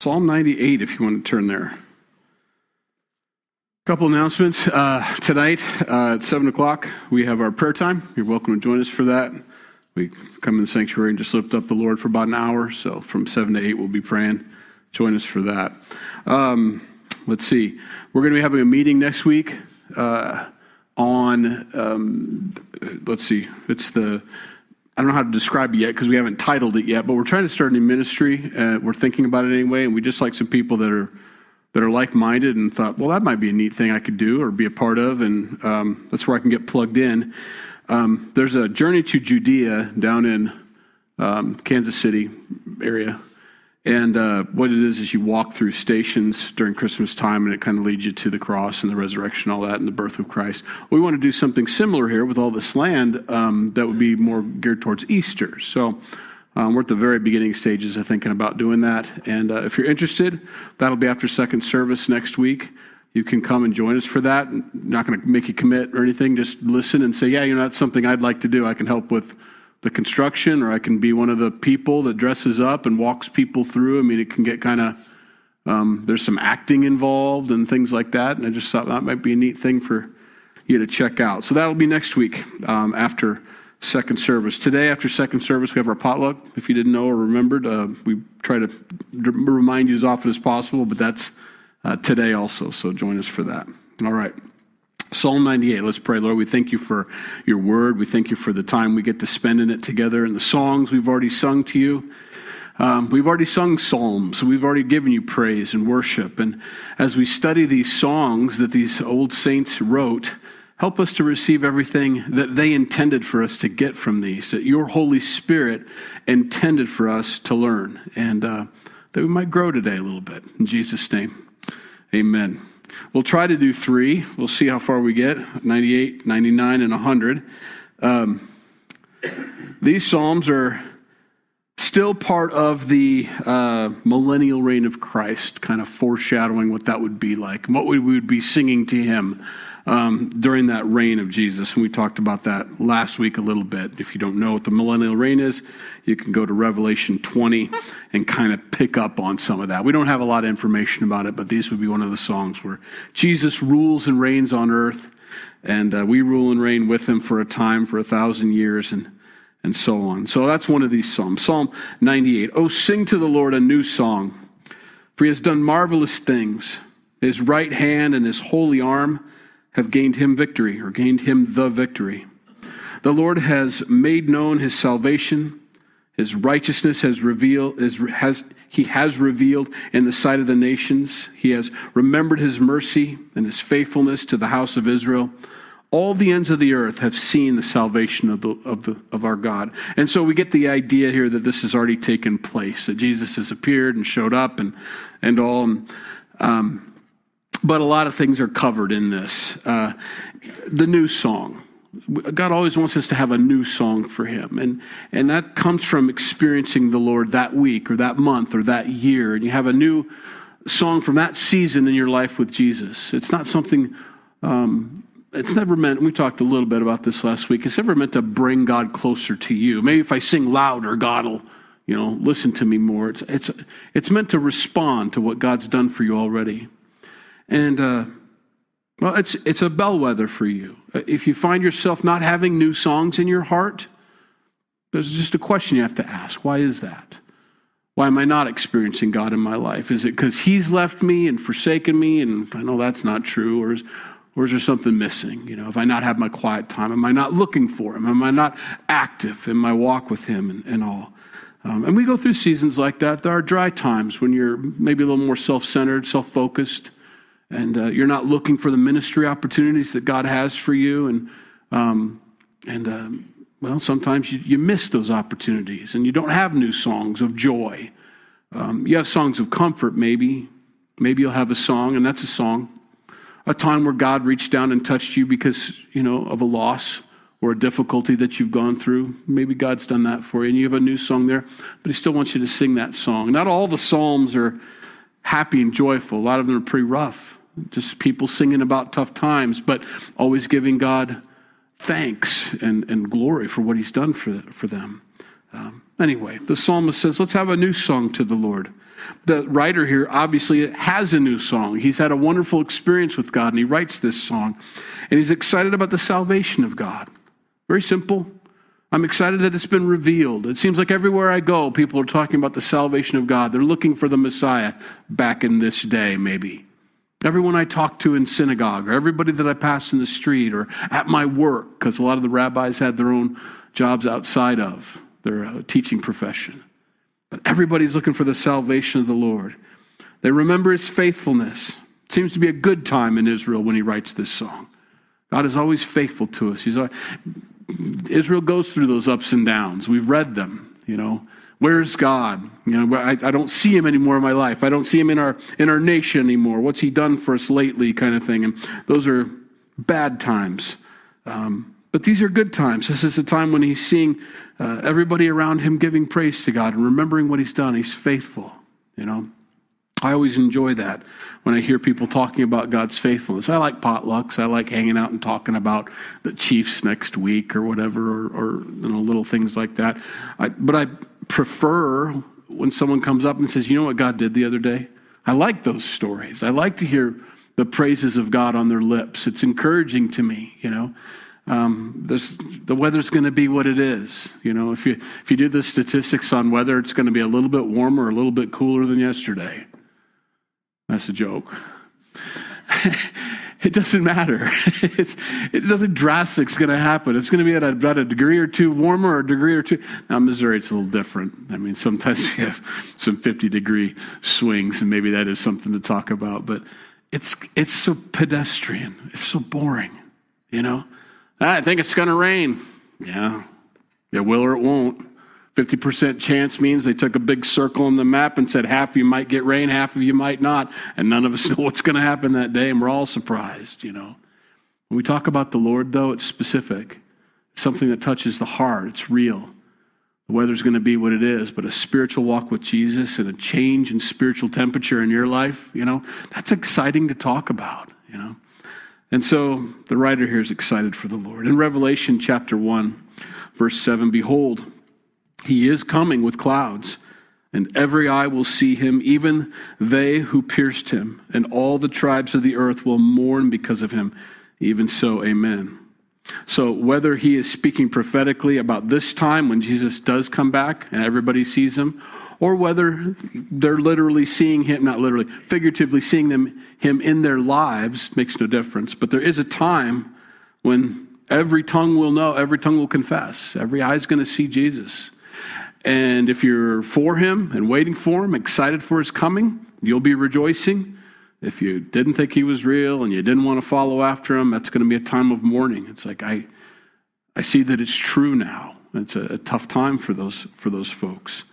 Psalm 98, if you want to turn there. A couple announcements. Uh, tonight uh, at 7 o'clock, we have our prayer time. You're welcome to join us for that. We come in the sanctuary and just lift up the Lord for about an hour. So from 7 to 8, we'll be praying. Join us for that. Um, let's see. We're going to be having a meeting next week uh, on, um, let's see, it's the I don't know how to describe it yet because we haven't titled it yet, but we're trying to start a new ministry. Uh, we're thinking about it anyway, and we just like some people that are that are like minded and thought, well, that might be a neat thing I could do or be a part of, and um, that's where I can get plugged in. Um, there's a journey to Judea down in um, Kansas City area what it is is you walk through stations during Christmas time, and it kind of leads you to the cross and the resurrection, all that, and the birth of Christ. We want to do something similar here with all this land um, that would be more geared towards Easter. So um, we're at the very beginning stages of thinking about doing that. And uh, if you're interested, that'll be after second service next week. You can come and join us for that. Not going to make you commit or anything. Just listen and say, yeah, you know, that's something I'd like to do. I can help with the construction, or I can be one of the people that dresses up and walks people through. I mean, it can get kind of, um, there's some acting involved and things like that. And I just thought that might be a neat thing for you to check out. So that'll be next week um, after second service. Today, after second service, we have our potluck. If you didn't know or remembered, uh, we try to remind you as often as possible, but that's uh, today also. So join us for that. All right. Psalm 98, let's pray. Lord, we thank you for your word. We thank you for the time we get to spend in it together and the songs we've already sung to you. Um, we've already sung psalms. We've already given you praise and worship. And as we study these songs that these old saints wrote, help us to receive everything that they intended for us to get from these, that your Holy Spirit intended for us to learn, and uh, that we might grow today a little bit. In Jesus' name, amen. We'll try to do three. We'll see how far we get 98, 99, and 100. Um, these Psalms are still part of the uh, millennial reign of Christ, kind of foreshadowing what that would be like, what we would be singing to Him during that reign of Jesus. And we talked about that last week a little bit. If you don't know what the millennial reign is, you can go to Revelation 20 and kind of pick up on some of that. We don't have a lot of information about it, but these would be one of the songs where Jesus rules and reigns on earth, and uh, we rule and reign with him for a time, for a thousand years, and and so on. So that's one of these psalms. Psalm 98. Oh, sing to the Lord a new song, for he has done marvelous things. His right hand and his holy arm have gained him victory or gained him the victory. The Lord has made known his salvation. His righteousness has revealed is, has he has revealed in the sight of the nations. He has remembered his mercy and his faithfulness to the house of Israel. All the ends of the earth have seen the salvation of, the, of, the, of our God. And so we get the idea here that this has already taken place, that Jesus has appeared and showed up and, and all. Um, but a lot of things are covered in this. Uh, the new song. God always wants us to have a new song for Him. And, and that comes from experiencing the Lord that week or that month or that year. And you have a new song from that season in your life with Jesus. It's not something, um, it's never meant, we talked a little bit about this last week, it's never meant to bring God closer to you. Maybe if I sing louder, God will, you know, listen to me more. It's, it's, it's meant to respond to what God's done for you already. And, uh, well, it's, it's a bellwether for you. If you find yourself not having new songs in your heart, there's just a question you have to ask. Why is that? Why am I not experiencing God in my life? Is it because He's left me and forsaken me? And I know that's not true. Or is, or is there something missing? You know, have I not had my quiet time? Am I not looking for Him? Am I not active in my walk with Him and, and all? Um, and we go through seasons like that. There are dry times when you're maybe a little more self centered, self focused and uh, you're not looking for the ministry opportunities that God has for you, and um, and um, well, sometimes you, you, miss those opportunities, and you don't have new songs of joy. Um, you have songs of comfort, maybe. Maybe you'll have a song, and that's a song, a time where God reached down and touched you because you know of a loss or a difficulty that you've gone through. Maybe God's done that for you, and you have a new song there, but He still wants you to sing that song. Not all the psalms are happy and joyful. A lot of them are pretty rough just people singing about tough times, but always giving God thanks and, and glory for what He's done for, for them. Um, anyway, the psalmist says, Let's have a new song to the Lord. The writer here obviously has a new song. He's had a wonderful experience with God and he writes this song. And he's excited about the salvation of God. Very simple. I'm excited that it's been revealed. It seems like everywhere I go, people are talking about the salvation of God. They're looking for the Messiah back in this day, maybe. Everyone I talk to in synagogue, or everybody that I pass in the street, or at my work, because a lot of the rabbis had their own jobs outside of their uh, teaching profession. But everybody's looking for the salvation of the Lord. They remember his faithfulness. It seems to be a good time in Israel when he writes this song. God is always faithful to us. He's always, Israel goes through those ups and downs. We've read them, you know. Where's God? You know, I, I don't see him anymore in my life. I don't see him in our in our nation anymore. What's he done for us lately? Kind of thing. And those are bad times. Um, but these are good times. This is a time when he's seeing uh, everybody around him giving praise to God and remembering what he's done. He's faithful, you know. I always enjoy that when I hear people talking about God's faithfulness. I like potlucks. I like hanging out and talking about the Chiefs next week or whatever, or, or you know, little things like that. I, but I prefer when someone comes up and says, "You know what God did the other day." I like those stories. I like to hear the praises of God on their lips. It's encouraging to me, you know. Um, the weather's going to be what it is. You know, if you if you do the statistics on weather, it's going to be a little bit warmer, a little bit cooler than yesterday. That's a joke. it doesn't matter. it's, it, drastic is going to happen. It's going to be at about a degree or two warmer or a degree or two. Now, Missouri, it's a little different. I mean, sometimes we have some 50 degree swings, and maybe that is something to talk about. But it's, it's so pedestrian. It's so boring, you know? Ah, I think it's going to rain. Yeah. It will or it won't. 50% chance means they took a big circle on the map and said half of you might get rain, half of you might not. And none of us know what's going to happen that day, and we're all surprised, you know. When we talk about the Lord, though, it's specific. Something that touches the heart, it's real. The weather's going to be what it is, but a spiritual walk with Jesus and a change in spiritual temperature in your life, you know, that's exciting to talk about, you know. And so the writer here is excited for the Lord. In Revelation chapter 1, verse 7, behold, he is coming with clouds, and every eye will see him, even they who pierced him, and all the tribes of the earth will mourn because of him. Even so, amen. So, whether he is speaking prophetically about this time when Jesus does come back and everybody sees him, or whether they're literally seeing him, not literally, figuratively seeing them, him in their lives, makes no difference. But there is a time when every tongue will know, every tongue will confess, every eye is going to see Jesus. And if you're for him and waiting for him, excited for his coming, you'll be rejoicing. If you didn't think he was real and you didn't want to follow after him, that's going to be a time of mourning. It's like I, I see that it's true now. It's a, a tough time for those for those folks.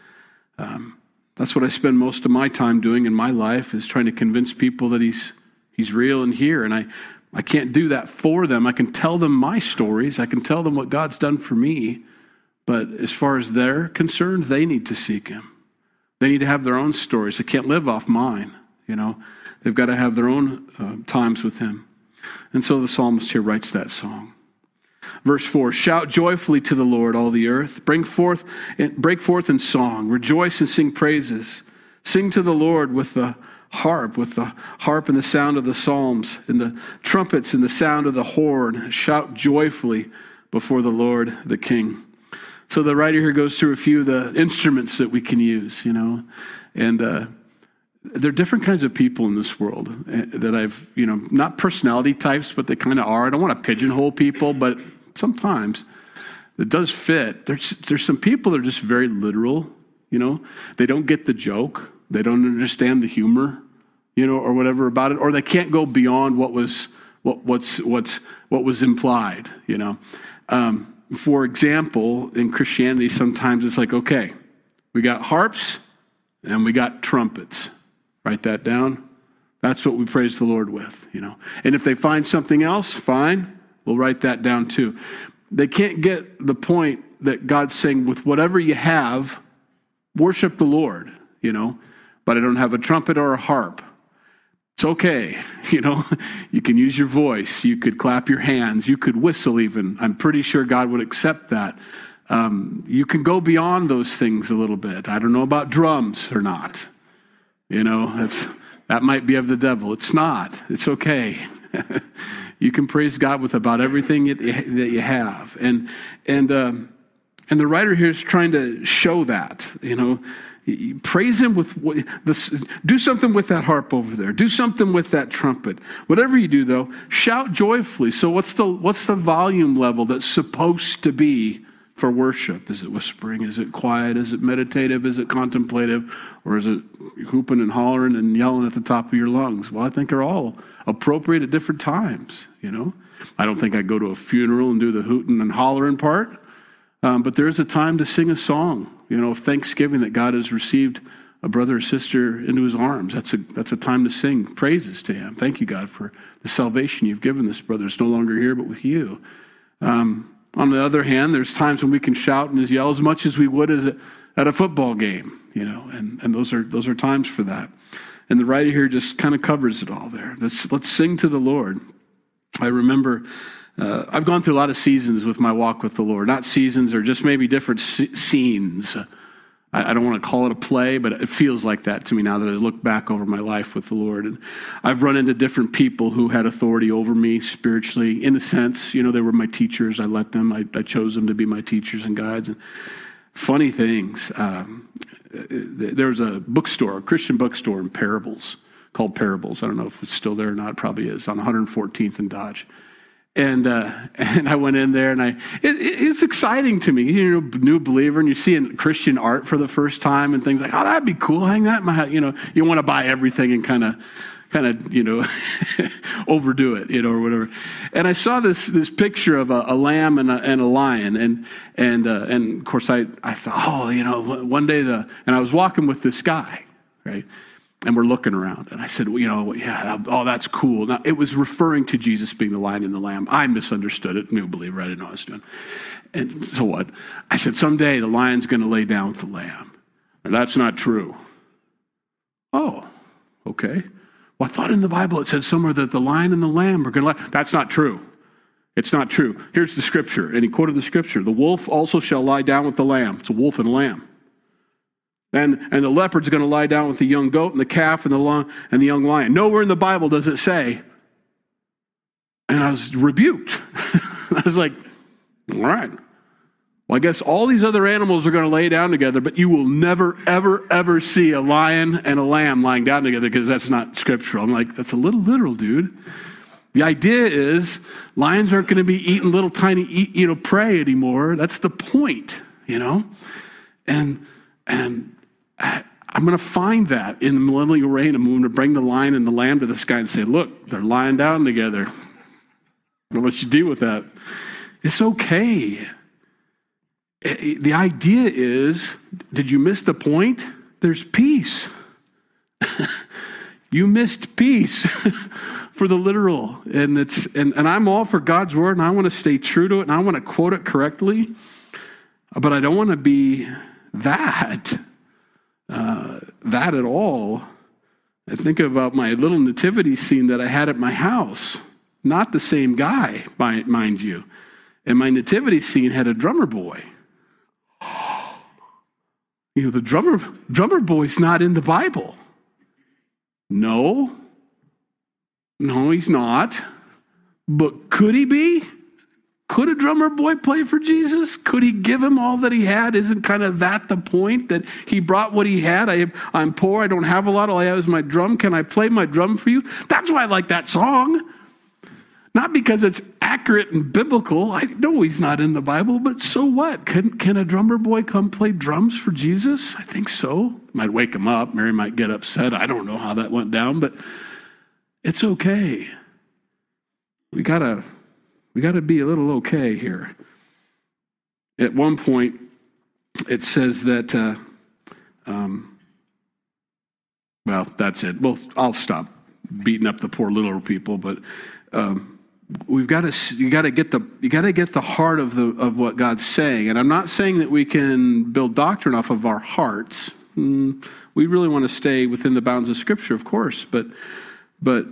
Um, that's what I spend most of my time doing in my life is trying to convince people that he's he's real and here. And I I can't do that for them. I can tell them my stories. I can tell them what God's done for me. But as far as they're concerned, they need to seek him. They need to have their own stories. They can't live off mine, you know. They've got to have their own uh, times with him. And so the psalmist here writes that song. Verse 4 Shout joyfully to the Lord, all the earth. Bring forth, break forth in song. Rejoice and sing praises. Sing to the Lord with the harp, with the harp and the sound of the psalms, and the trumpets and the sound of the horn. Shout joyfully before the Lord the King. So the writer here goes through a few of the instruments that we can use, you know, and uh, there are different kinds of people in this world eh, that I've, you know, not personality types, but they kind of are. I don't want to pigeonhole people, but sometimes it does fit. There's there's some people that are just very literal, you know. They don't get the joke. They don't understand the humor, you know, or whatever about it, or they can't go beyond what was what what's what's what was implied, you know. Um, for example, in Christianity, sometimes it's like, okay, we got harps and we got trumpets. Write that down. That's what we praise the Lord with, you know. And if they find something else, fine, we'll write that down too. They can't get the point that God's saying, with whatever you have, worship the Lord, you know. But I don't have a trumpet or a harp. It's okay. You know, you can use your voice. You could clap your hands. You could whistle, even. I'm pretty sure God would accept that. Um, you can go beyond those things a little bit. I don't know about drums or not. You know, that's, that might be of the devil. It's not. It's okay. you can praise God with about everything that you have. And, and, um, and the writer here is trying to show that, you know, praise him with this, do something with that harp over there. Do something with that trumpet. Whatever you do though, shout joyfully. So what's the, what's the volume level that's supposed to be for worship? Is it whispering? Is it quiet? Is it meditative? Is it contemplative? Or is it hooping and hollering and yelling at the top of your lungs? Well, I think they're all appropriate at different times, you know? I don't think I'd go to a funeral and do the hooting and hollering part. Um, but there's a time to sing a song, you know, of thanksgiving that God has received a brother or sister into his arms. That's a, that's a time to sing praises to him. Thank you, God, for the salvation you've given this brother. It's no longer here, but with you. Um, on the other hand, there's times when we can shout and yell as much as we would as a, at a football game, you know, and, and those, are, those are times for that. And the writer here just kind of covers it all there. Let's, let's sing to the Lord. I remember uh, I've gone through a lot of seasons with my walk with the Lord. Not seasons, or just maybe different scenes. I, I don't want to call it a play, but it feels like that to me now that I look back over my life with the Lord. And I've run into different people who had authority over me spiritually, in a sense. You know, they were my teachers. I let them. I, I chose them to be my teachers and guides. And funny things. Um, there was a bookstore, a Christian bookstore in Parables called Parables. I don't know if it's still there or not. It probably is on 114th and Dodge and uh, and I went in there, and I it, it's exciting to me. You're a new believer, and you're seeing Christian art for the first time, and things like, oh, that'd be cool. Hang that in my house. You know, you want to buy everything and kind of kind of you know overdo it, you know, or whatever. And I saw this this picture of a, a lamb and a, and a lion, and and uh, and of course I I thought, oh, you know, one day the and I was walking with this guy, right and we're looking around. And I said, well, you know, yeah, oh, that's cool. Now, it was referring to Jesus being the lion and the lamb. I misunderstood it. New believer, I didn't know what I was doing. And so what? I said, someday the lion's going to lay down with the lamb. And that's not true. Oh, okay. Well, I thought in the Bible it said somewhere that the lion and the lamb are going to lie. That's not true. It's not true. Here's the scripture. And he quoted the scripture The wolf also shall lie down with the lamb. It's a wolf and a lamb. And, and the leopard's going to lie down with the young goat and the calf and the, long, and the young lion. Nowhere in the Bible does it say. And I was rebuked. I was like, all right. Well, I guess all these other animals are going to lay down together, but you will never, ever, ever see a lion and a lamb lying down together because that's not scriptural. I'm like, that's a little literal, dude. The idea is lions aren't going to be eating little tiny, you know, prey anymore. That's the point, you know? And, and I'm going to find that in the millennial reign. I'm going to bring the lion and the lamb to the sky and say, look, they're lying down together. I'm going to let you deal with that. It's okay. Eh, eh, the idea is did you miss the point? There's peace. you missed peace for the literal. And, it's, and, and I'm all for God's word, and I want to stay true to it, and I want to quote it correctly. But I don't want to be that uh, that at all. I think about my little nativity scene that I had at my house. Not the same guy, mind you. And my nativity scene had a drummer boy. You know, the drummer, drummer boy's not in the Bible. No. No, he's not. But could he be? Could a drummer boy play for Jesus? Could he give him all that he had? Isn't kind of that the point that he brought what he had? I, I'm poor. I don't have a lot. All I have is my drum. Can I play my drum for you? That's why I like that song. Not because it's accurate and biblical. I know he's not in the Bible, but so what? Can, can a drummer boy come play drums for Jesus? I think so. Might wake him up. Mary might get upset. I don't know how that went down, but it's okay. We got to we got to be a little okay here. At one point, it says that, uh, um, well, that's it. Well, I'll stop beating up the poor little people, but um, we've got to you got to get the you got to get the heart of the of what God's saying. And I'm not saying that we can build doctrine off of our hearts. Mm, we really want to stay within the bounds of Scripture, of course, but but,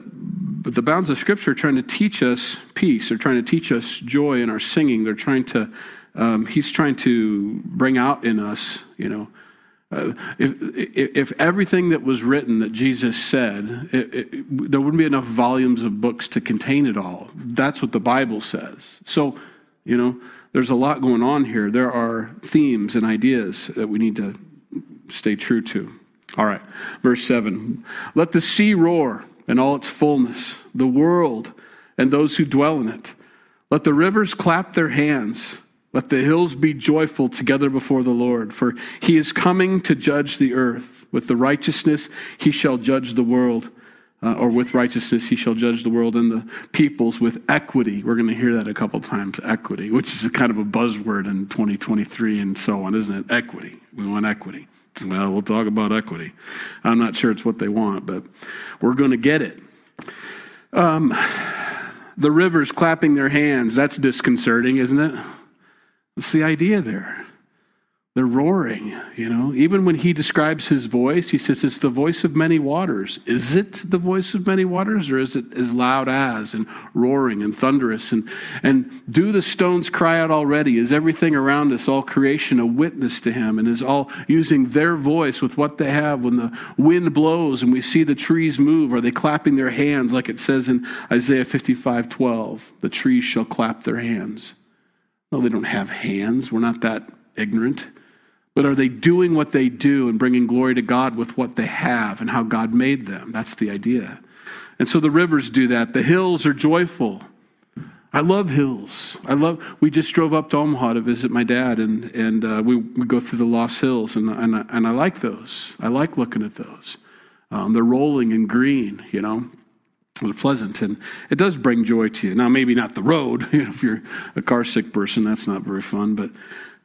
but the bounds of Scripture are trying to teach us peace. They're trying to teach us joy in our singing. They're trying to, um, He's trying to bring out in us, you know, Uh, if, if everything that was written that Jesus said, it, it, there wouldn't be enough volumes of books to contain it all. That's what the Bible says. So, you know, there's a lot going on here. There are themes and ideas that we need to stay true to. All right, verse 7. Let the sea roar and all its fullness, the world and those who dwell in it. Let the rivers clap their hands. Let the hills be joyful together before the Lord, for he is coming to judge the earth. With the righteousness he shall judge the world, uh, or with righteousness he shall judge the world and the peoples with equity. We're going to hear that a couple times equity, which is kind of a buzzword in 2023 and so on, isn't it? Equity. We want equity. Well, we'll talk about equity. I'm not sure it's what they want, but we're going to get it. Um, the rivers clapping their hands, that's disconcerting, isn't it? That's the idea there. They're roaring, you know. Even when he describes his voice, he says it's the voice of many waters. Is it the voice of many waters, or is it as loud as and roaring and thunderous? And, and do the stones cry out already? Is everything around us, all creation, a witness to him? And is all using their voice with what they have when the wind blows and we see the trees move? Are they clapping their hands like it says in Isaiah 55 12? The trees shall clap their hands. No, they don't have hands. We're not that ignorant. But are they doing what they do and bringing glory to God with what they have and how God made them? That's the idea. And so the rivers do that. The hills are joyful. I love hills. I love. We just drove up to Omaha to visit my dad, and and uh, we we go through the Loess Hills, and and I, and I like those. I like looking at those. Um, they're rolling and green, you know. They're pleasant, and it does bring joy to you. Now, maybe not the road. You know, if you're a car sick person, that's not very fun, but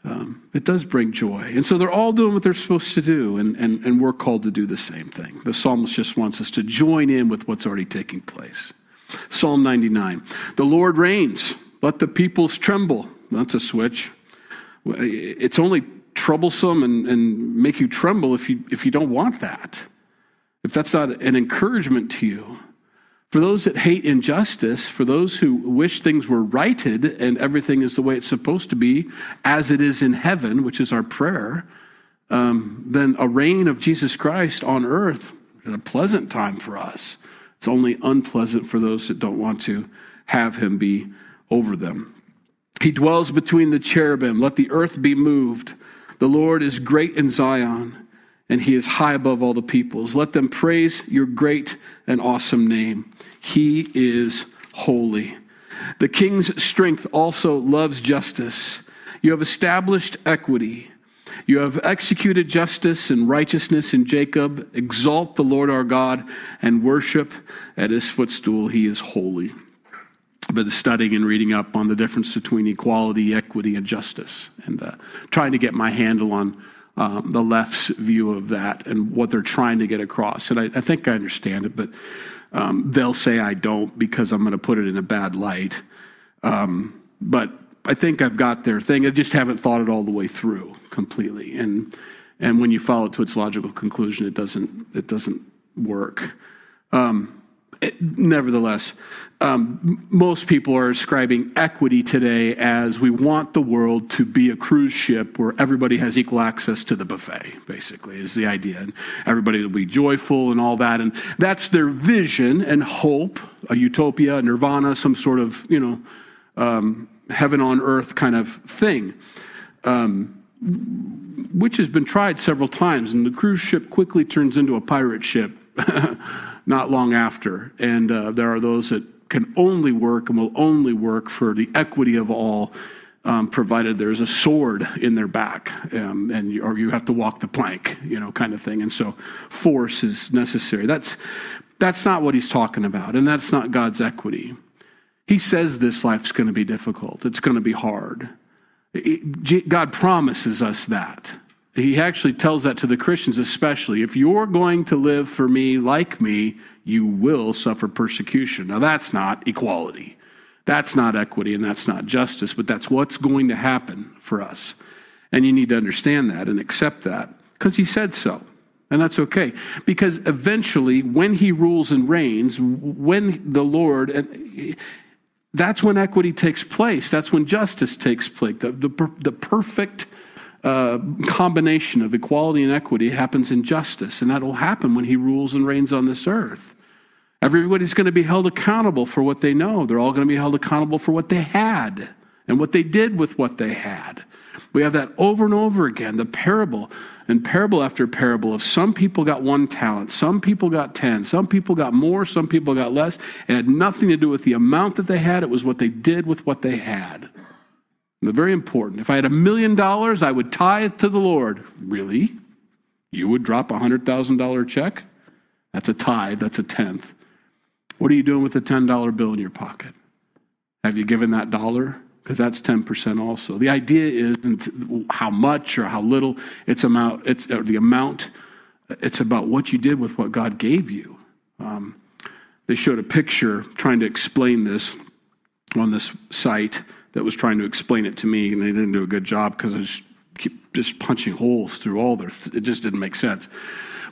um, it does bring joy. And so they're all doing what they're supposed to do, and, and, and we're called to do the same thing. The psalmist just wants us to join in with what's already taking place. Psalm 99 The Lord reigns, let the peoples tremble. That's a switch. It's only troublesome and, and make you tremble if you, if you don't want that. If that's not an encouragement to you. For those that hate injustice, for those who wish things were righted and everything is the way it's supposed to be, as it is in heaven, which is our prayer, um, then a reign of Jesus Christ on earth is a pleasant time for us. It's only unpleasant for those that don't want to have him be over them. He dwells between the cherubim. Let the earth be moved. The Lord is great in Zion and he is high above all the peoples. Let them praise your great and awesome name. He is holy. The king's strength also loves justice. You have established equity. You have executed justice and righteousness in Jacob. Exalt the Lord our God and worship at his footstool. He is holy. Been studying and reading up on the difference between equality, equity, and justice, and uh, trying to get my handle on the left's view of that and what they're trying to get across. And I, I think I understand it, but um, they'll say I don't because I'm going to put it in a bad light. Um, but I think I've got their thing. I just haven't thought it all the way through completely. And and when you follow it to its logical conclusion, it doesn't it doesn't work. Um, nevertheless, um, most people are ascribing equity today as we want the world to be a cruise ship where everybody has equal access to the buffet, basically, is the idea. And everybody will be joyful and all that. And that's their vision and hope a utopia, a nirvana, some sort of, you know, um, heaven on earth kind of thing. Um, which has been tried several times, and the cruise ship quickly turns into a pirate ship not long after. And uh, there are those that can only work and will only work for the equity of all, um, provided there's a sword in their back, um, and you, or you have to walk the plank, you know, kind of thing. And so, force is necessary. That's that's not what he's talking about, and that's not God's equity. He says this life's going to be difficult. It's going to be hard. God promises us that. He actually tells that to the Christians, especially. If you're going to live for me like me, you will suffer persecution. Now, that's not equality. That's not equity and that's not justice, but that's what's going to happen for us. And you need to understand that and accept that because he said so. And that's okay. Because eventually, when he rules and reigns, when the Lord, that's when equity takes place. That's when justice takes place. The, the, the perfect uh, combination of equality and equity happens in justice, and that will happen when he rules and reigns on this earth. Everybody's going to be held accountable for what they know. They're all going to be held accountable for what they had and what they did with what they had. We have that over and over again. The parable and parable after parable of some people got one talent, some people got 10, some people got more, some people got less. It had nothing to do with the amount that they had, it was what they did with what they had. And very important. If I had a million dollars, I would tithe to the Lord. Really? You would drop a $100,000 check? That's a tithe, that's a tenth. What are you doing with the $10 bill in your pocket? Have you given that dollar? Because that's 10% also. The idea isn't how much or how little, it's, amount, it's the amount, it's about what you did with what God gave you. Um, they showed a picture trying to explain this on this site that was trying to explain it to me, and they didn't do a good job because I was keep just punching holes through all their, it just didn't make sense.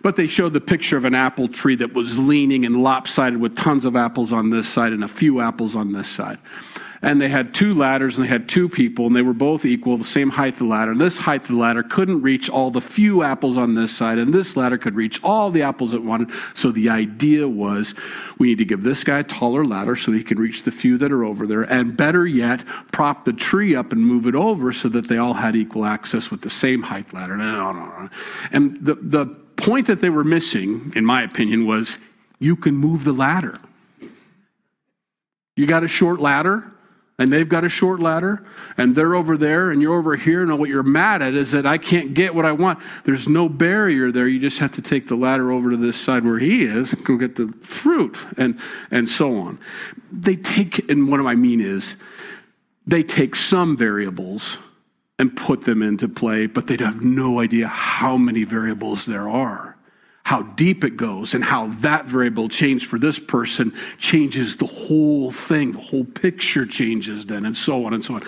But they showed the picture of an apple tree that was leaning and lopsided with tons of apples on this side and a few apples on this side. And they had two ladders and they had two people, and they were both equal, the same height of the ladder. This height of the ladder couldn't reach all the few apples on this side, and this ladder could reach all the apples it wanted. So the idea was we need to give this guy a taller ladder so he can reach the few that are over there, and better yet, prop the tree up and move it over so that they all had equal access with the same height ladder. And the, the point that they were missing, in my opinion, was you can move the ladder. You got a short ladder, and they've got a short ladder, and they're over there, and you're over here, and what you're mad at is that I can't get what I want. There's no barrier there. You just have to take the ladder over to this side where he is, go get the fruit, and, and so on. They take, and what I mean is, they take some variables and put them into play, but they'd have no idea how many variables there are, how deep it goes, and how that variable change for this person changes the whole thing. The whole picture changes then, and so on and so on.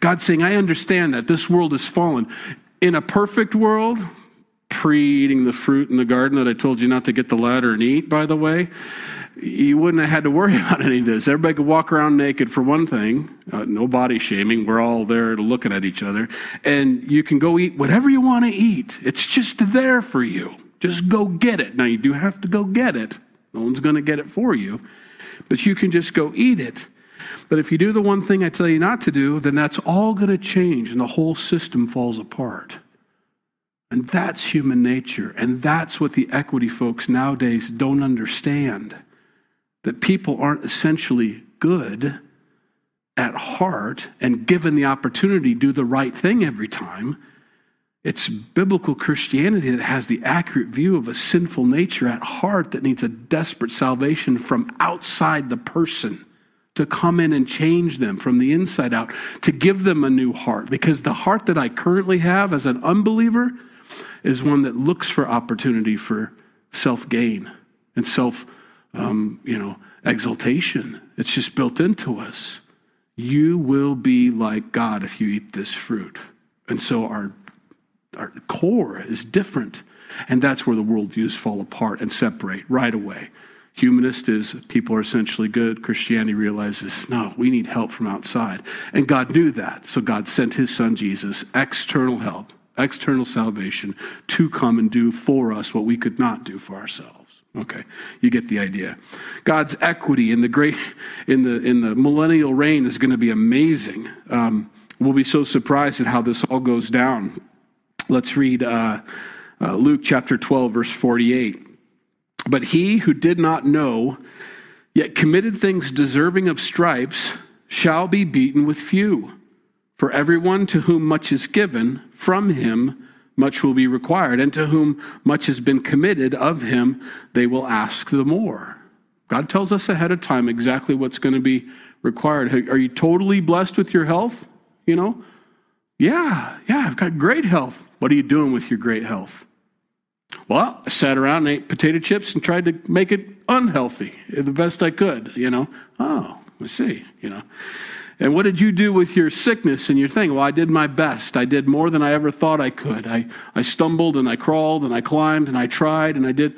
God's saying, I understand that this world is fallen. In a perfect world, pre eating the fruit in the garden that I told you not to get the ladder and eat, by the way, you wouldn't have had to worry about any of this. Everybody could walk around naked for one thing, uh, no body shaming. We're all there looking at each other. And you can go eat whatever you want to eat. It's just there for you. Just go get it. Now, you do have to go get it. No one's going to get it for you, but you can just go eat it. But if you do the one thing I tell you not to do, then that's all going to change and the whole system falls apart. And that's human nature. And that's what the equity folks nowadays don't understand that people aren't essentially good at heart and given the opportunity do the right thing every time. It's biblical Christianity that has the accurate view of a sinful nature at heart that needs a desperate salvation from outside the person to come in and change them from the inside out, to give them a new heart. Because the heart that I currently have as an unbeliever is one that looks for opportunity for self gain and self um, you know, exaltation. It's just built into us. You will be like God if you eat this fruit. And so our, our core is different. And that's where the worldviews fall apart and separate right away. Humanist is people are essentially good. Christianity realizes, no, we need help from outside. And God knew that. So God sent his son Jesus, external help, external salvation, to come and do for us what we could not do for ourselves. Okay, you get the idea. God's equity in the great in the in the millennial reign is going to be amazing. Um, we'll be so surprised at how this all goes down. Let's read uh, uh, Luke chapter twelve, verse forty-eight. But he who did not know, yet committed things deserving of stripes, shall be beaten with few. For everyone to whom much is given, from him much will be required. And to whom much has been committed of him, they will ask the more. God tells us ahead of time exactly what's going to be required. Are you totally blessed with your health? You know? Yeah, yeah, I've got great health. What are you doing with your great health? Well, I sat around and ate potato chips and tried to make it unhealthy the best I could, you know? Oh, I see, you know. And what did you do with your sickness and your thing? Well, I did my best. I did more than I ever thought I could. I, I stumbled and I crawled and I climbed and I tried and I did.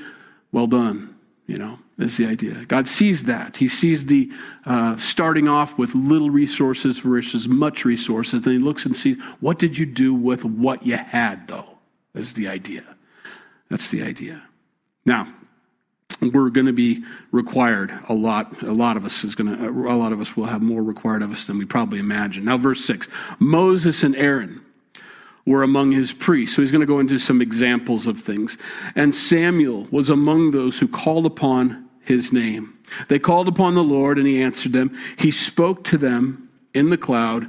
Well done, you know. Is the idea. God sees that. He sees the uh, starting off with little resources versus much resources. And he looks and sees, what did you do with what you had, though? Is the idea. That's the idea. Now, we're going to be required a lot. A lot of us is going to, a lot of us will have more required of us than we probably imagine. Now, verse six Moses and Aaron were among his priests. So he's going to go into some examples of things. And Samuel was among those who called upon his name. They called upon the Lord and he answered them. He spoke to them in the cloud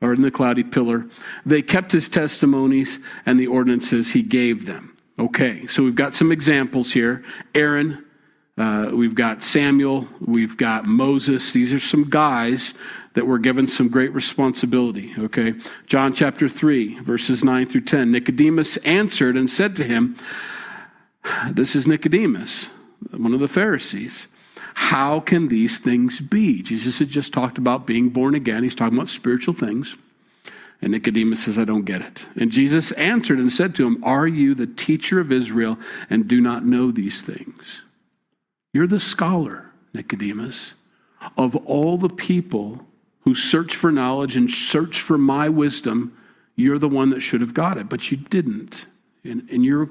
or in the cloudy pillar. They kept his testimonies and the ordinances he gave them. Okay, so we've got some examples here. Aaron, uh, we've got Samuel, we've got Moses. These are some guys that were given some great responsibility. Okay, John chapter 3, verses 9 through 10. Nicodemus answered and said to him, This is Nicodemus one of the Pharisees. How can these things be? Jesus had just talked about being born again. He's talking about spiritual things. And Nicodemus says, I don't get it. And Jesus answered and said to him, Are you the teacher of Israel and do not know these things? You're the scholar, Nicodemus. Of all the people who search for knowledge and search for my wisdom, you're the one that should have got it, but you didn't. And, and you're,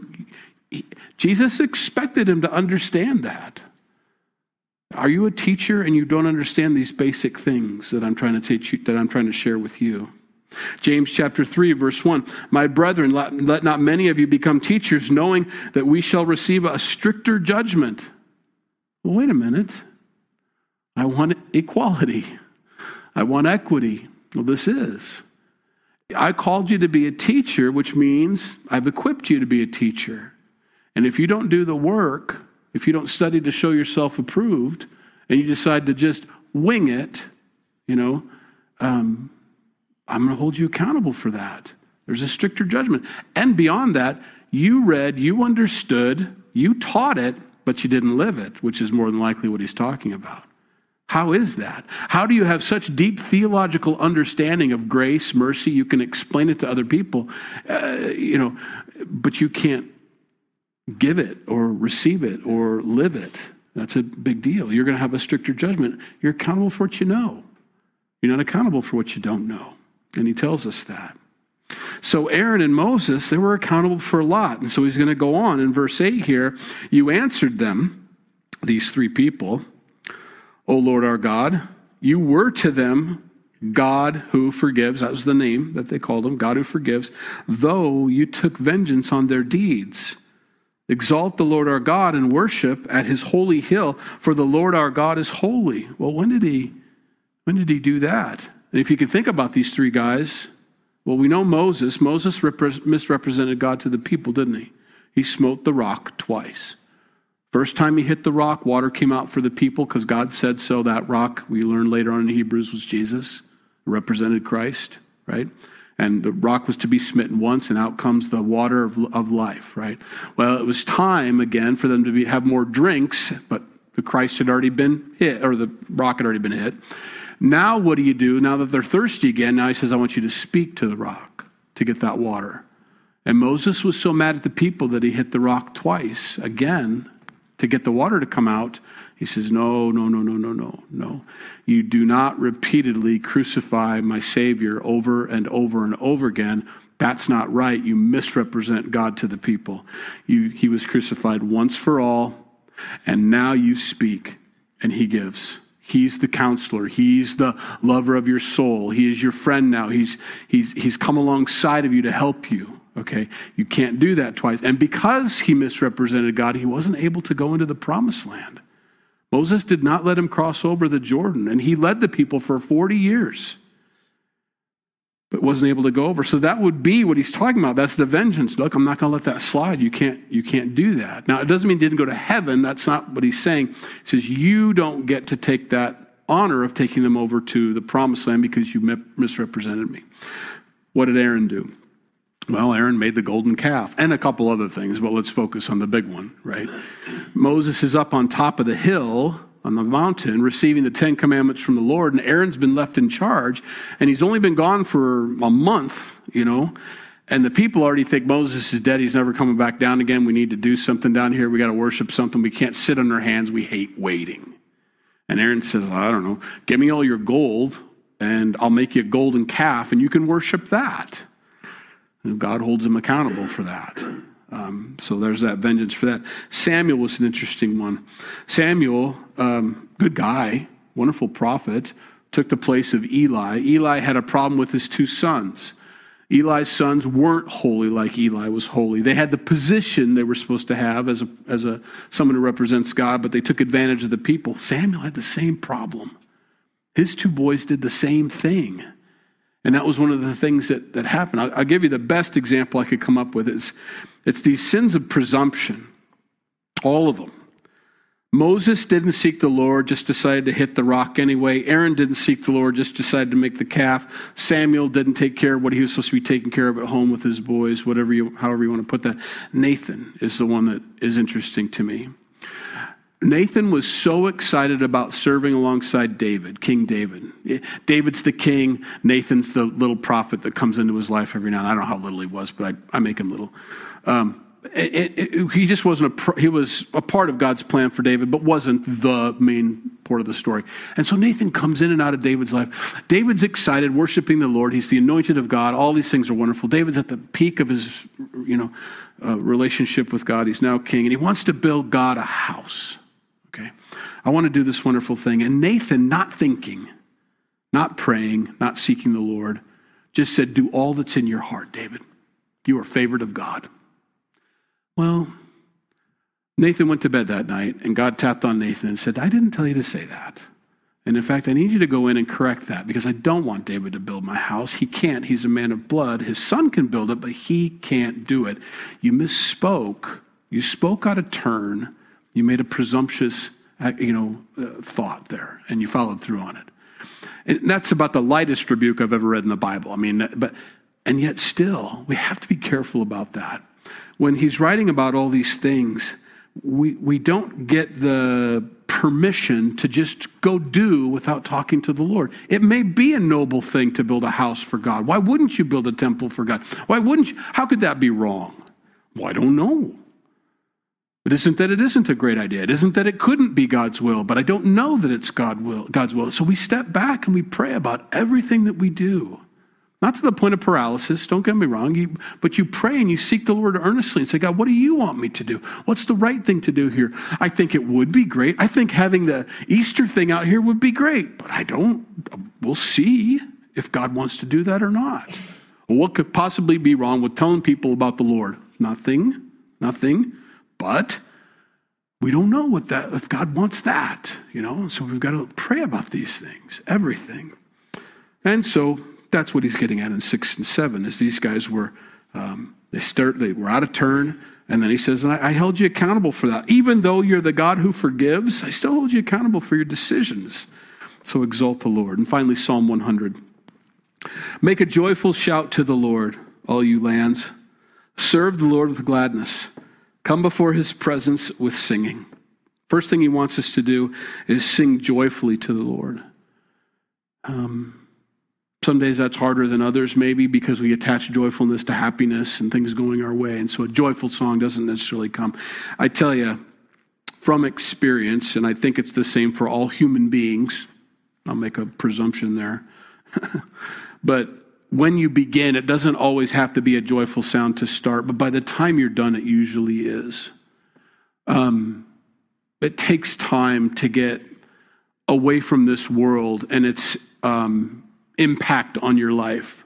Jesus expected him to understand that. Are you a teacher and you don't understand these basic things that I'm trying to teach you, that I'm trying to share with you? James chapter 3 verse 1 My brethren let, let not many of you become teachers knowing that we shall receive a stricter judgment. Well, wait a minute. I want equality. I want equity. Well this is. I called you to be a teacher, which means I've equipped you to be a teacher. And if you don't do the work, if you don't study to show yourself approved, and you decide to just wing it, you know, um, I'm going to hold you accountable for that. There's a stricter judgment. And beyond that, you read, you understood, you taught it, but you didn't live it, which is more than likely what he's talking about. How is that? How do you have such deep theological understanding of grace, mercy? You can explain it to other people, uh, you know, but you can't give it or receive it or live it. That's a big deal. You're going to have a stricter judgment. You're accountable for what you know. You're not accountable for what you don't know. And he tells us that. So Aaron and Moses, they were accountable for a lot. And so he's going to go on in verse 8 here. You answered them, these three people, O Lord our God, you were to them God who forgives. That was the name that they called him, God who forgives, though you took vengeance on their deeds. Exalt the Lord our God and worship at his holy hill, for the Lord our God is holy. Well, when did he when did he do that? And if you can think about these three guys, well, we know Moses. Moses misrepresented God to the people, didn't he? He smote the rock twice. First time he hit the rock, water came out for the people because God said so. That rock, we learn later on in Hebrews, was Jesus, represented Christ, right? And the rock was to be smitten once, and out comes the water of, of life, right? Well, it was time again for them to be, have more drinks, but the Christ had already been hit, or the rock had already been hit. Now, what do you do? Now that they're thirsty again, now he says, I want you to speak to the rock to get that water. And Moses was so mad at the people that he hit the rock twice again to get the water to come out. He says, No, no, no, no, no, no, no. You do not repeatedly crucify my Savior over and over and over again. That's not right. You misrepresent God to the people. You, he was crucified once for all, and now you speak, and He gives. He's the counselor. He's the lover of your soul. He is your friend now. He's, he's, he's come alongside of you to help you. Okay? You can't do that twice. And because he misrepresented God, he wasn't able to go into the promised land. Moses did not let him cross over the Jordan, and he led the people for 40 years, but wasn't able to go over. So that would be what he's talking about. That's the vengeance. Look, I'm not going to let that slide. You can't, you can't do that. Now, it doesn't mean he didn't go to heaven. That's not what he's saying. He says, You don't get to take that honor of taking them over to the promised land because you misrepresented me. What did Aaron do? Well, Aaron made the golden calf and a couple other things, but let's focus on the big one, right? Moses is up on top of the hill on the mountain receiving the Ten Commandments from the Lord, and Aaron's been left in charge, and he's only been gone for a month, you know. And the people already think Moses is dead. He's never coming back down again. We need to do something down here. We got to worship something. We can't sit on our hands. We hate waiting. And Aaron says, I don't know, give me all your gold and I'll make you a golden calf and you can worship that. God holds him accountable for that. Um, so there's that vengeance for that. Samuel was an interesting one. Samuel, um, good guy, wonderful prophet, took the place of Eli. Eli had a problem with his two sons. Eli's sons weren't holy like Eli was holy. They had the position they were supposed to have as a, as a someone who represents God, but they took advantage of the people. Samuel had the same problem. His two boys did the same thing. And that was one of the things that, that happened. I'll, I'll give you the best example I could come up with. It's, it's these sins of presumption, all of them. Moses didn't seek the Lord, just decided to hit the rock anyway. Aaron didn't seek the Lord, just decided to make the calf. Samuel didn't take care of what he was supposed to be taking care of at home with his boys, whatever you, however you want to put that. Nathan is the one that is interesting to me. Nathan was so excited about serving alongside David, King David. David's the king, Nathan's the little prophet that comes into his life every now and then. I don't know how little he was, but I, I make him little. Um, it, it, he just wasn't a he was a part of God's plan for David, but wasn't the main part of the story. And so Nathan comes in and out of David's life. David's excited, worshiping the Lord. He's the anointed of God. All these things are wonderful. David's at the peak of his you know uh, relationship with God. He's now king, and he wants to build God a house. I want to do this wonderful thing. And Nathan, not thinking, not praying, not seeking the Lord, just said, "Do all that's in your heart, David. You are favored of God." Well, Nathan went to bed that night, and God tapped on Nathan and said, I didn't tell you to say that. And in fact, I need you to go in and correct that because I don't want David to build my house. He can't. He's a man of blood. His son can build it, but he can't do it. You misspoke. You spoke out of turn. You made a presumptuous, you know, uh, thought there, and you followed through on it. And that's about the lightest rebuke I've ever read in the Bible. I mean, but and yet still, we have to be careful about that when he's writing about all these things, we, we don't get the permission to just go do without talking to the Lord. It may be a noble thing to build a house for God. Why wouldn't you build a temple for God? Why wouldn't you? How could that be wrong? Well, I don't know. It isn't that it isn't a great idea. It isn't that it couldn't be God's will, but I don't know that it's God will, God's will. So we step back and we pray about everything that we do. Not to the point of paralysis, don't get me wrong, you, but you pray and you seek the Lord earnestly and say, God, what do you want me to do? What's the right thing to do here? I think it would be great. I think having the Easter thing out here would be great, but I don't. We'll see if God wants to do that or not. What could possibly be wrong with telling people about the Lord? Nothing, nothing, but we don't know what that, if God wants that, you know, so we've got to pray about these things, everything. And so that's what he's getting at in six and seven. Is these guys were um, they start they were out of turn, and then he says, I, I held you accountable for that. Even though you're the God who forgives, I still hold you accountable for your decisions. So exalt the Lord. And finally, Psalm 100. Make a joyful shout to the Lord, all you lands. Serve the Lord with gladness. Come before his presence with singing. First thing he wants us to do is sing joyfully to the Lord. Um, some days that's harder than others, maybe because we attach joyfulness to happiness and things going our way. And so a joyful song doesn't necessarily come. I tell you from experience, and I think it's the same for all human beings, I'll make a presumption there. but when you begin, it doesn't always have to be a joyful sound to start, but by the time you're done, it usually is. Um, it takes time to get away from this world, and it's. Um, impact on your life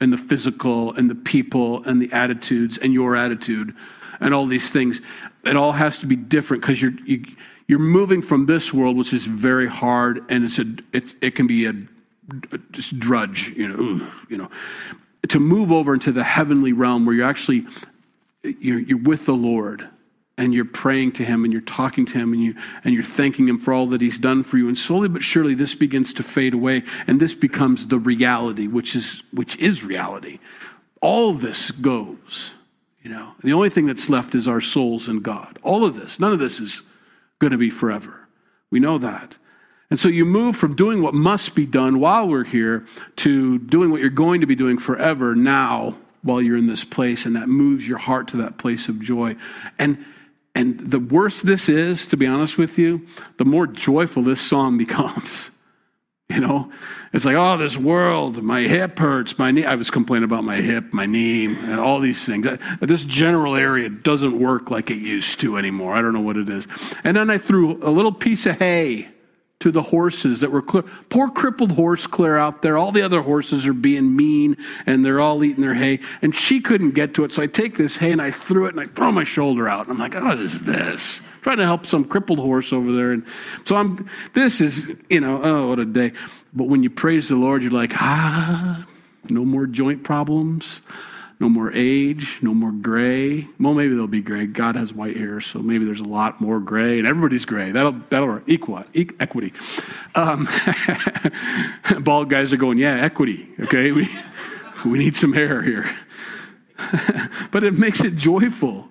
and the physical and the people and the attitudes and your attitude and all these things. It all has to be different because you're you, are you are moving from this world, which is very hard, and it's a it's, it can be a just drudge, you know, you know, to move over into the heavenly realm where you're actually you're, you're with the Lord and you're praying to him and you're talking to him and you and you're thanking him for all that he's done for you. And slowly but surely this begins to fade away and this becomes the reality which is which is reality. All this goes you know. The only thing that's left is our souls and god. All of this none of this is going to be forever. We know that and so you move from doing what must be done while we're here to doing what you're going to be doing forever now while you're in this place, and that moves your heart to that place of joy. And and the worse this is, to be honest with you, the more joyful this song becomes. You know, it's like, oh, this world, my hip hurts, my knee. I was complaining about my hip, my knee, and all these things. Uh, this general area doesn't work like it used to anymore. I don't know what it is. And then I threw a little piece of hay to the horses that were clear. Poor crippled horse clear out there. All the other horses are being mean and they're all eating their hay. And she couldn't get to it. So I take this hay and I threw it and I throw my shoulder out. I'm like, oh, what is this? I'm trying to help some crippled horse over there. And so I'm, this is, you know, oh, what a day. But when you praise the Lord, you're like, ah, no more joint problems, no more age, no more gray. Well, maybe they'll be gray. God has white hair, so maybe there's a lot more gray, and everybody's gray. That'll, that'll equal equity. Um, bald guys are going, yeah, equity, okay? We, we need some hair here. but it makes it joyful.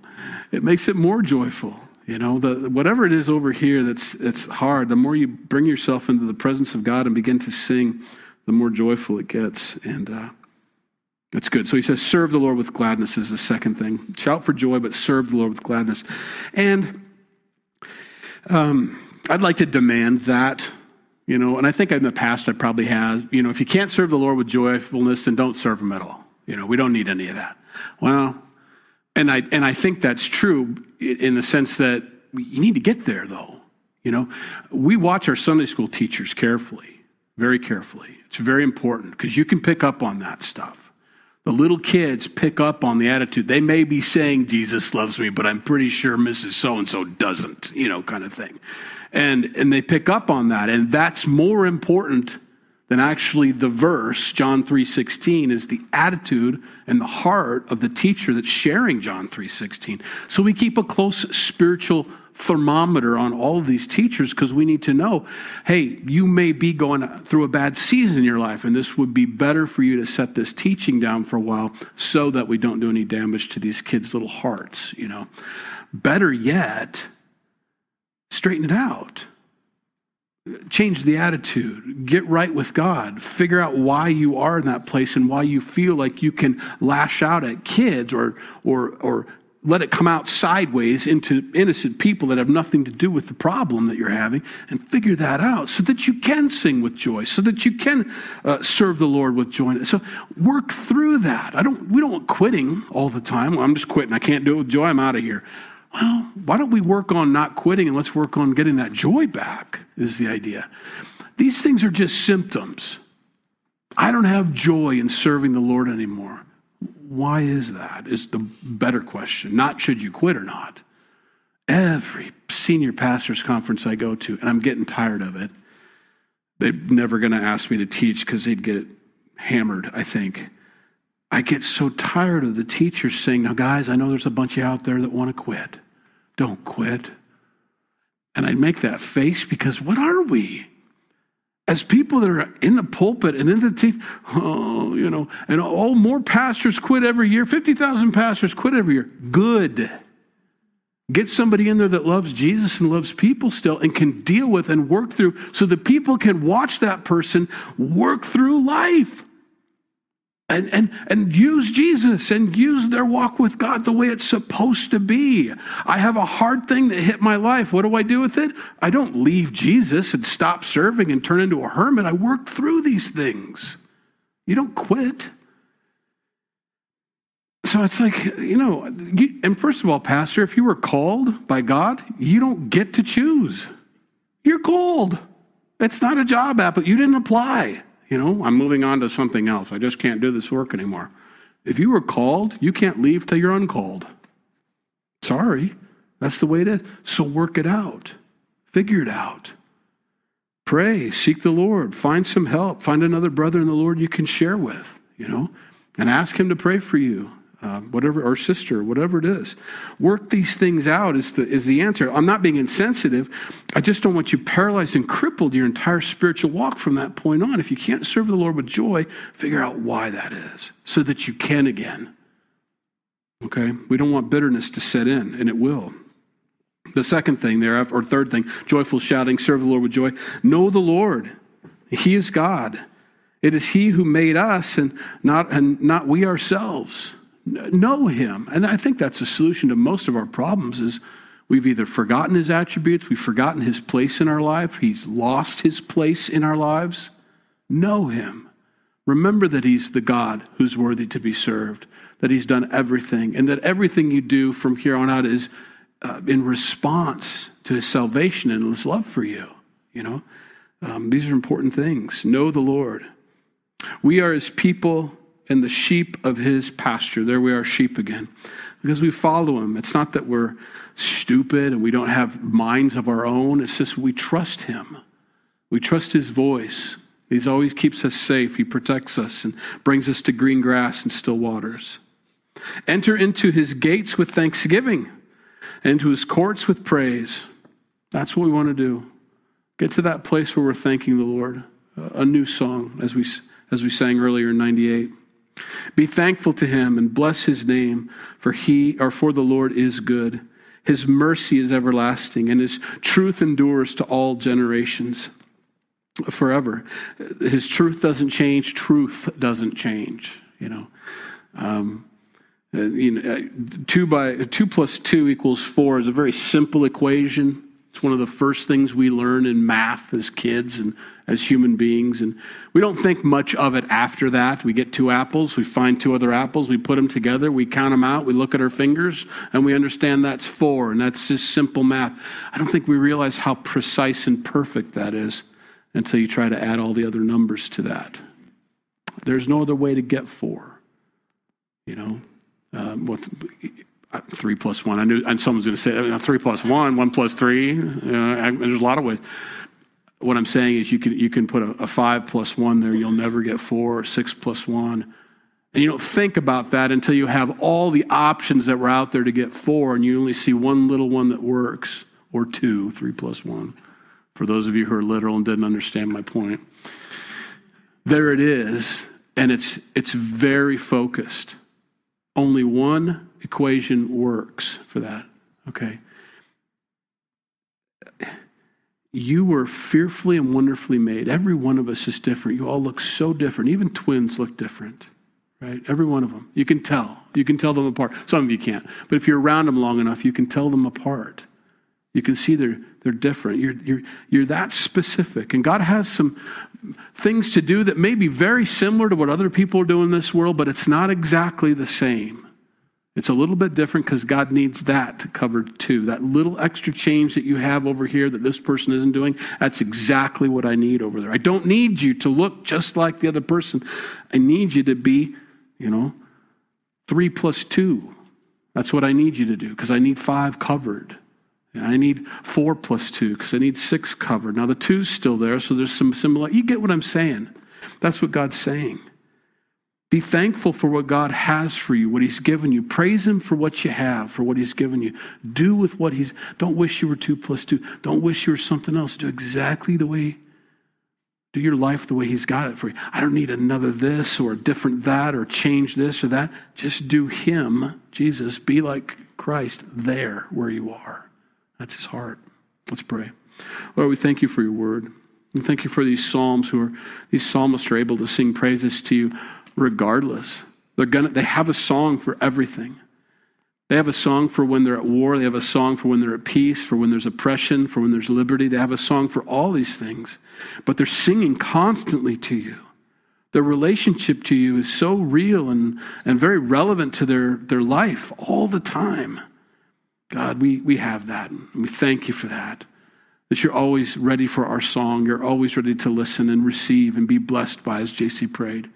It makes it more joyful. You know, the, whatever it is over here that's, that's hard, the more you bring yourself into the presence of God and begin to sing, the more joyful it gets. And uh, that's good. So he says, serve the Lord with gladness is the second thing. Shout for joy, but serve the Lord with gladness. And um, I'd like to demand that, you know, and I think in the past I probably have, you know, if you can't serve the Lord with joyfulness, then don't serve him at all. You know, we don't need any of that. Well, and I, and I think that's true in the sense that you need to get there, though. You know, we watch our Sunday school teachers carefully, very carefully. It's very important because you can pick up on that stuff. The little kids pick up on the attitude. They may be saying, Jesus loves me, but I'm pretty sure Mrs. So and so doesn't, you know, kind of thing. And, and they pick up on that. And that's more important than actually the verse john 3.16 is the attitude and the heart of the teacher that's sharing john 3.16 so we keep a close spiritual thermometer on all of these teachers because we need to know hey you may be going through a bad season in your life and this would be better for you to set this teaching down for a while so that we don't do any damage to these kids little hearts you know. Better yet straighten it out. Change the attitude, get right with God, figure out why you are in that place and why you feel like you can lash out at kids or or or let it come out sideways into innocent people that have nothing to do with the problem that you're having and figure that out so that you can sing with joy so that you can uh, serve the lord with joy so work through that i don't we don't want quitting all the time well, i'm just quitting i can't do it with joy i'm out of here well, why don't we work on not quitting and let's work on getting that joy back, is the idea. These things are just symptoms. I don't have joy in serving the Lord anymore. Why is that? Is the better question. Not should you quit or not. Every senior pastors conference I go to, and I'm getting tired of it, they're never going to ask me to teach because they'd get hammered, I think. I get so tired of the teachers saying, Now, guys, I know there's a bunch of you out there that want to quit. Don't quit. And I make that face because what are we? As people that are in the pulpit and in the team, oh, you know, and oh, more pastors quit every year. 50,000 pastors quit every year. Good. Get somebody in there that loves Jesus and loves people still and can deal with and work through so the people can watch that person work through life and, and, and use Jesus and use their walk with God the way it's supposed to be. I have a hard thing that hit my life. What do I do with it? I don't leave Jesus and stop serving and turn into a hermit. I work through these things. You don't quit. So it's like, you know, you, and first of all, Pastor, if you were called by God, you don't get to choose. You're called. It's not a job app, but you didn't apply. You know, I'm moving on to something else. I just can't do this work anymore. If you were called, you can't leave till you're uncalled. Sorry, that's the way it is. So work it out, figure it out. Pray, seek the Lord, find some help, find another brother in the Lord you can share with, you know, and ask him to pray for you uh, whatever, or sister, whatever it is. Work these things out is the, is the answer. I'm not being insensitive. I just don't want you paralyzed and crippled your entire spiritual walk from that point on. If you can't serve the Lord with joy, figure out why that is so that you can again. Okay? We don't want bitterness to set in, and it will. The second thing there, or third thing, joyful shouting, serve the Lord with joy. Know the Lord. He is God. It is He who made us and not, and not we ourselves. Know him. And I think that's a solution to most of our problems is we've either forgotten his attributes, we've forgotten his place in our life, he's lost his place in our lives. Know him. Remember that he's the God who's worthy to be served, that he's done everything, and that everything you do from here on out is uh, in response to his salvation and his love for you. You know, um, these are important things. Know the Lord. We are his people and the sheep of his pasture. There we are, sheep again, because we follow him. It's not that we're stupid and we don't have minds of our own, it's just we trust him. We trust his voice. He always keeps us safe. He protects us and brings us to green grass and still waters. Enter into his gates with thanksgiving and into his courts with praise. That's what we want to do. Get to that place where we're thanking the Lord. A new song, as we, as we sang earlier in 98. Be thankful to him and bless his name, for he or for the Lord is good. His mercy is everlasting, and his truth endures to all generations forever. His truth doesn't change, truth doesn't change, you know. Um, uh, you know, uh, two by two plus two equals four is a very simple equation. It's one of the first things we learn in math as kids and as human beings. And we don't think much of it after that. We get two apples, we find two other apples, we put them together, we count them out, we look at our fingers, and we understand that's four. And that's just simple math. I don't think we realize how precise and perfect that is until you try to add all the other numbers to that. There's no other way to get four. You know, um, with three plus one. I knew, and someone's going to say uh, three plus one, one plus three. Uh, there's a lot of ways. What I'm saying is, you can you can put a, a five plus one there. You'll never get four. Six plus one. And you don't think about that until you have all the options that were out there to get four, and you only see one little one that works, or two, three plus one for those of you who are literal and didn't understand my point. There it is, and it's, it's very focused. Only one equation works for that, okay? You were fearfully and wonderfully made. Every one of us is different. You all look so different. Even twins look different, right? Every one of them. You can tell. You can tell them apart. Some of you can't. But if you're around them long enough, you can tell them apart. You can see they're, they're different. You're, you're, you're that specific. And God has some things to do that may be very similar to what other people are doing in this world, but it's not exactly the same. It's a little bit different because God needs that covered too. That little extra change that you have over here that this person isn't doing, that's exactly what I need over there. I don't need you to look just like the other person. I need you to be, you know, three plus two. That's what I need you to do because I need five covered. And I need four plus two because I need six covered. Now the two's still there, so there's some similar. You get what I'm saying? That's what God's saying. Be thankful for what God has for you, what He's given you. Praise Him for what you have, for what He's given you. Do with what He's. Don't wish you were two plus two. Don't wish you were something else. Do exactly the way. Do your life the way He's got it for you. I don't need another this or a different that or change this or that. Just do Him, Jesus. Be like Christ there where you are. That's his heart. Let's pray. Lord, we thank you for your word. We thank you for these psalms who are these psalmists are able to sing praises to you regardless. They're gonna they have a song for everything. They have a song for when they're at war. They have a song for when they're at peace, for when there's oppression, for when there's liberty. They have a song for all these things. But they're singing constantly to you. Their relationship to you is so real and, and very relevant to their, their life all the time. God, we, we have that. We thank you for that. That you're always ready for our song. You're always ready to listen and receive and be blessed by, as JC prayed,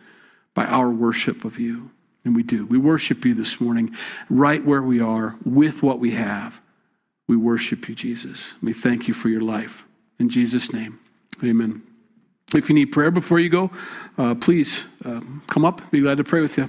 by our worship of you. And we do. We worship you this morning right where we are with what we have. We worship you, Jesus. We thank you for your life. In Jesus' name, amen. If you need prayer before you go, uh, please uh, come up. Be glad to pray with you.